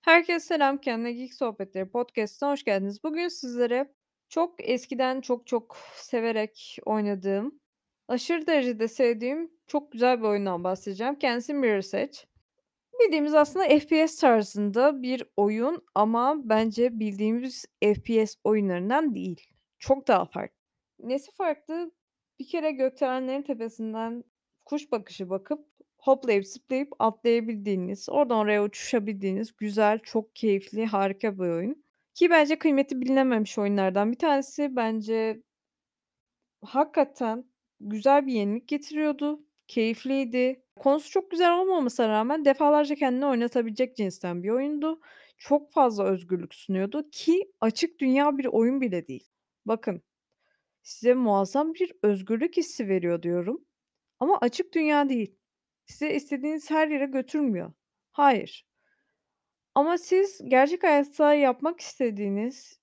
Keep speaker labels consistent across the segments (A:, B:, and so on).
A: Herkese selam, Kendine Geek Sohbetleri Podcast'ına hoş geldiniz. Bugün sizlere çok eskiden çok çok severek oynadığım, aşırı derecede sevdiğim çok güzel bir oyundan bahsedeceğim. Kendisi Mirror's Edge. Bildiğimiz aslında FPS tarzında bir oyun ama bence bildiğimiz FPS oyunlarından değil. Çok daha farklı. Nesi farklı? Bir kere gökdelenlerin tepesinden kuş bakışı bakıp hoplayıp zıplayıp atlayabildiğiniz, oradan oraya uçuşabildiğiniz güzel, çok keyifli, harika bir oyun. Ki bence kıymeti bilinememiş oyunlardan bir tanesi. Bence hakikaten güzel bir yenilik getiriyordu, keyifliydi. Konusu çok güzel olmamasına rağmen defalarca kendini oynatabilecek cinsten bir oyundu. Çok fazla özgürlük sunuyordu ki açık dünya bir oyun bile değil. Bakın, size muazzam bir özgürlük hissi veriyor diyorum ama açık dünya değil. Sizi istediğiniz her yere götürmüyor. Hayır. Ama siz gerçek hayatta yapmak istediğiniz,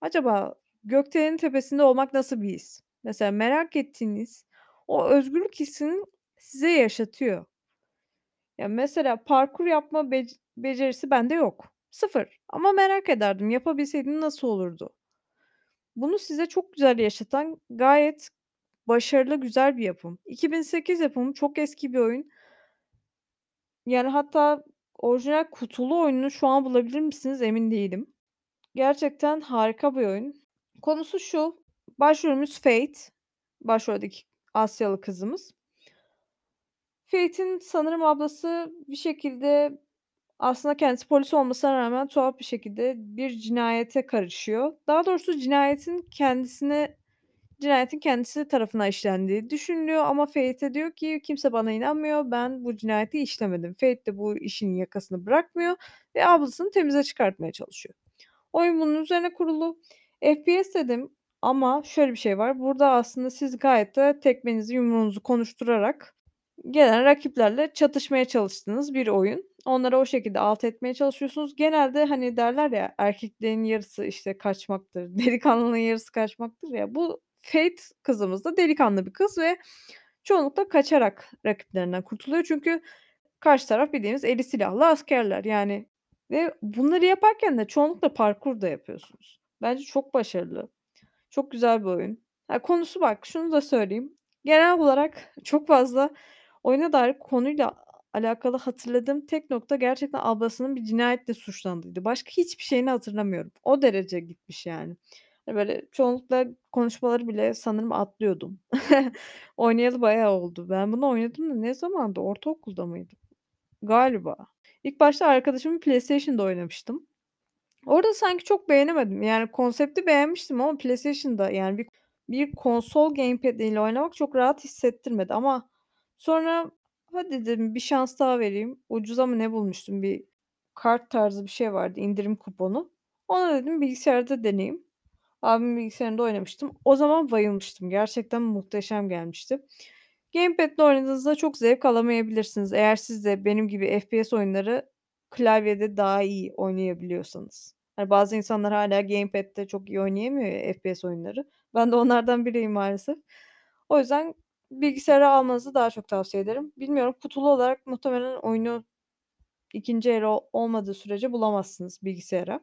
A: acaba gökdelenin tepesinde olmak nasıl bir his? Mesela merak ettiğiniz o özgürlük hissini size yaşatıyor. Ya, mesela parkur yapma bec becerisi bende yok. Sıfır. Ama merak ederdim, yapabilseydim nasıl olurdu? Bunu size çok güzel yaşatan gayet başarılı, güzel bir yapım. 2008 yapımı, çok eski bir oyun. Yani, hatta orijinal kutulu oyununu şu an bulabilir misiniz emin değilim. Gerçekten harika bir oyun. Konusu şu: Başrolümüz Fate, başroldeki Asyalı kızımız. Fate'in sanırım ablası bir şekilde aslında kendisi polis olmasına rağmen tuhaf bir şekilde bir cinayete karışıyor. Daha doğrusu cinayetin kendisine cinayetin kendisi tarafından işlendiği düşünülüyor ama Fate diyor ki kimse bana inanmıyor, ben bu cinayeti işlemedim. Fate de bu işin yakasını bırakmıyor ve ablasını temize çıkartmaya çalışıyor. Oyun bunun üzerine kurulu. FPS dedim ama şöyle bir şey var. Burada aslında siz gayet de tekmenizi, yumruğunuzu konuşturarak gelen rakiplerle çatışmaya çalıştığınız bir oyun. Onları o şekilde alt etmeye çalışıyorsunuz. Genelde, hani, derler ya, erkeklerin yarısı, işte, kaçmaktır, delikanlının yarısı kaçmaktır ya. Bu Fate kızımız da delikanlı bir kız ve çoğunlukla kaçarak rakiplerinden kurtuluyor. Çünkü karşı taraf bildiğiniz eli silahlı askerler, yani, ve bunları yaparken de çoğunlukla parkur da yapıyorsunuz. Bence çok başarılı, çok güzel bir oyun. Ha, konusu bak, şunu da söyleyeyim. Genel olarak çok fazla oyuna dair konuyla alakalı hatırladığım tek nokta gerçekten ablasının bir cinayetle suçlandığıydı. Başka hiçbir şeyini hatırlamıyorum. O derece gitmiş yani. Hani, böyle çoğunlukla konuşmaları bile sanırım atlıyordum. Oynayalı bayağı oldu. Ben bunu oynadım da ne zamandı? Ortaokulda mıydım? Galiba. İlk başta arkadaşımın PlayStation'da oynamıştım. Orada sanki çok beğenemedim. Yani konsepti beğenmiştim ama PlayStation'da, yani, bir bir konsol gamepad ile oynamak çok rahat hissettirmedi ama sonra hadi dedim bir şans daha vereyim. Ucuza mı ne bulmuştum, bir kart tarzı bir şey vardı, indirim kuponu. Ona dedim bilgisayarda deneyeyim. Abimin bilgisayarında oynamıştım. O zaman bayılmıştım. Gerçekten muhteşem gelmişti. Gamepad'le oynadığınızda çok zevk alamayabilirsiniz. Eğer siz de benim gibi FPS oyunları klavyede daha iyi oynayabiliyorsanız. Hani, bazı insanlar hâlâ gamepad'de çok iyi oynayamıyor ya FPS oyunları. Ben de onlardan biriyim maalesef. O yüzden bilgisayara almanızı daha çok tavsiye ederim. Bilmiyorum, kutulu olarak muhtemelen oyunu 2'nci el olmadığı sürece bulamazsınız bilgisayara.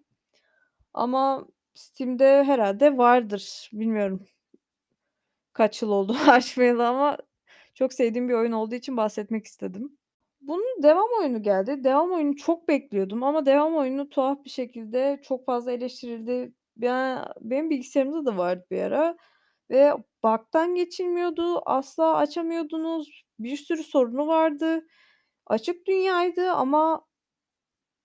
A: Ama Steam'de herhâlde vardır. Bilmiyorum. Kaç yıl oldu açmayalı ama çok sevdiğim bir oyun olduğu için bahsetmek istedim. Bunun devam oyunu geldi. Devam oyunu çok bekliyordum ama devam oyunu tuhaf bir şekilde çok fazla eleştirildi. Ya, benim bilgisayarımda da vardı bir ara ve bug'tan geçilmiyordu, asla açamıyordunuz, bir sürü sorunu vardı. Açık dünyaydı ama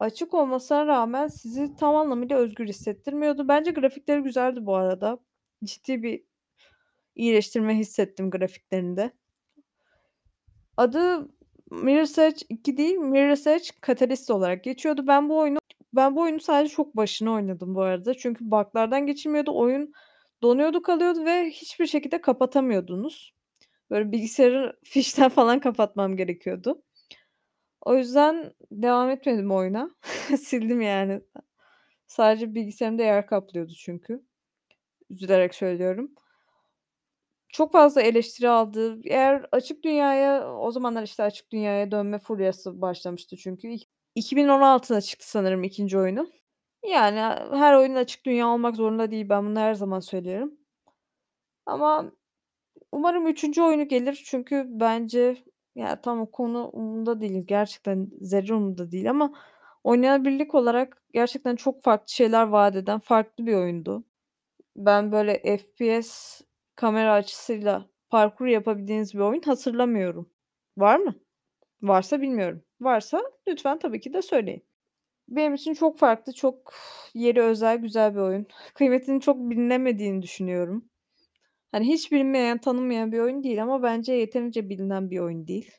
A: açık olmasına rağmen sizi tam anlamıyla özgür hissettirmiyordu. Bence grafikleri güzeldi bu arada. Ciddi bir iyileştirme hissettim grafiklerinde. Adı Mirror's Edge 2 değil, Mirror's Edge Catalyst olarak geçiyordu. Ben bu oyunu ben bu oyunu sadece çok başını oynadım bu arada. Çünkü bug'lardan geçilmiyordu. Oyun donuyordu kalıyordu ve hiçbir şekilde kapatamıyordunuz. Böyle bilgisayarı fişten falan kapatmam gerekiyordu. O yüzden devam etmedim oyuna. Sildim yani. Sadece bilgisayarımda yer kaplıyordu çünkü. Üzülerek söylüyorum. Çok fazla eleştiri aldı. Eğer açık dünyaya o zamanlar, işte, açık dünyaya dönme furyası başlamıştı çünkü. İlk 2016'da çıktı sanırım 2'nci oyunu. Yani, her oyun açık dünya olmak zorunda değil. Ben bunu her zaman söylerim. Ama umarım 3'üncü oyunu gelir çünkü bence ya, tamam konu umurumda değil. Gerçekten zerre umurumda değil ama oynanabilirlik olarak gerçekten çok farklı şeyler vaat eden farklı bir oyundu. Ben böyle FPS kamera açısıyla parkur yapabildiğiniz bir oyun hatırlamıyorum. Var mı? Varsa bilmiyorum. Varsa lütfen tabii ki de söyleyin. Benim için çok farklı, çok yeri özel, güzel bir oyun. Kıymetinin çok bilinemediğini düşünüyorum. Hani, hiç bilinmeyen, tanınmayan bir oyun değil ama bence yeterince bilinen bir oyun değil.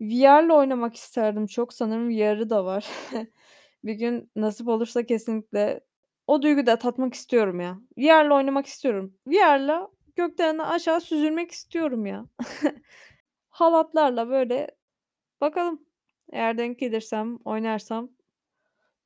A: VR'la oynamak isterdim çok. Sanırım VR'ı da var. Bir gün nasip olursa kesinlikle o duyguyu da tatmak istiyorum ya. VR'la oynamak istiyorum. VR'la gökten aşağı süzülmek istiyorum ya. Halatlarla böyle bakalım eğer denk gelirsem, oynarsam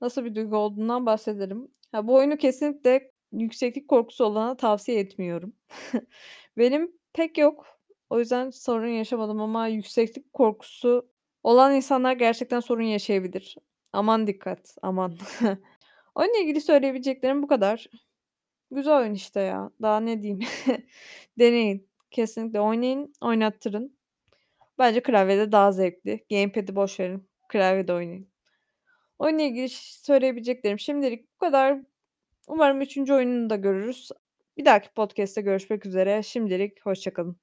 A: nasıl bir duygu olduğundan bahsederim. Ha, bu oyunu kesinlikle yükseklik korkusu olana tavsiye etmiyorum. Benim pek yok. O yüzden sorun yaşamadım ama yükseklik korkusu olan insanlar gerçekten sorun yaşayabilir. Aman dikkat, aman. Oyunla ilgili söyleyebileceklerim bu kadar. Güzel oyun işte ya. Daha ne diyeyim? Deneyin. Kesinlikle oynayın, oynattırın. Bence klavyede daha zevkli. Gamepad'i boş verin. Klavyede oynayın. Oyunla ilgili söyleyebileceklerim şimdilik bu kadar. Umarım 3'üncü oyununu da görürüz. Bir dahaki podcast'te görüşmek üzere. Şimdilik hoşça kalın.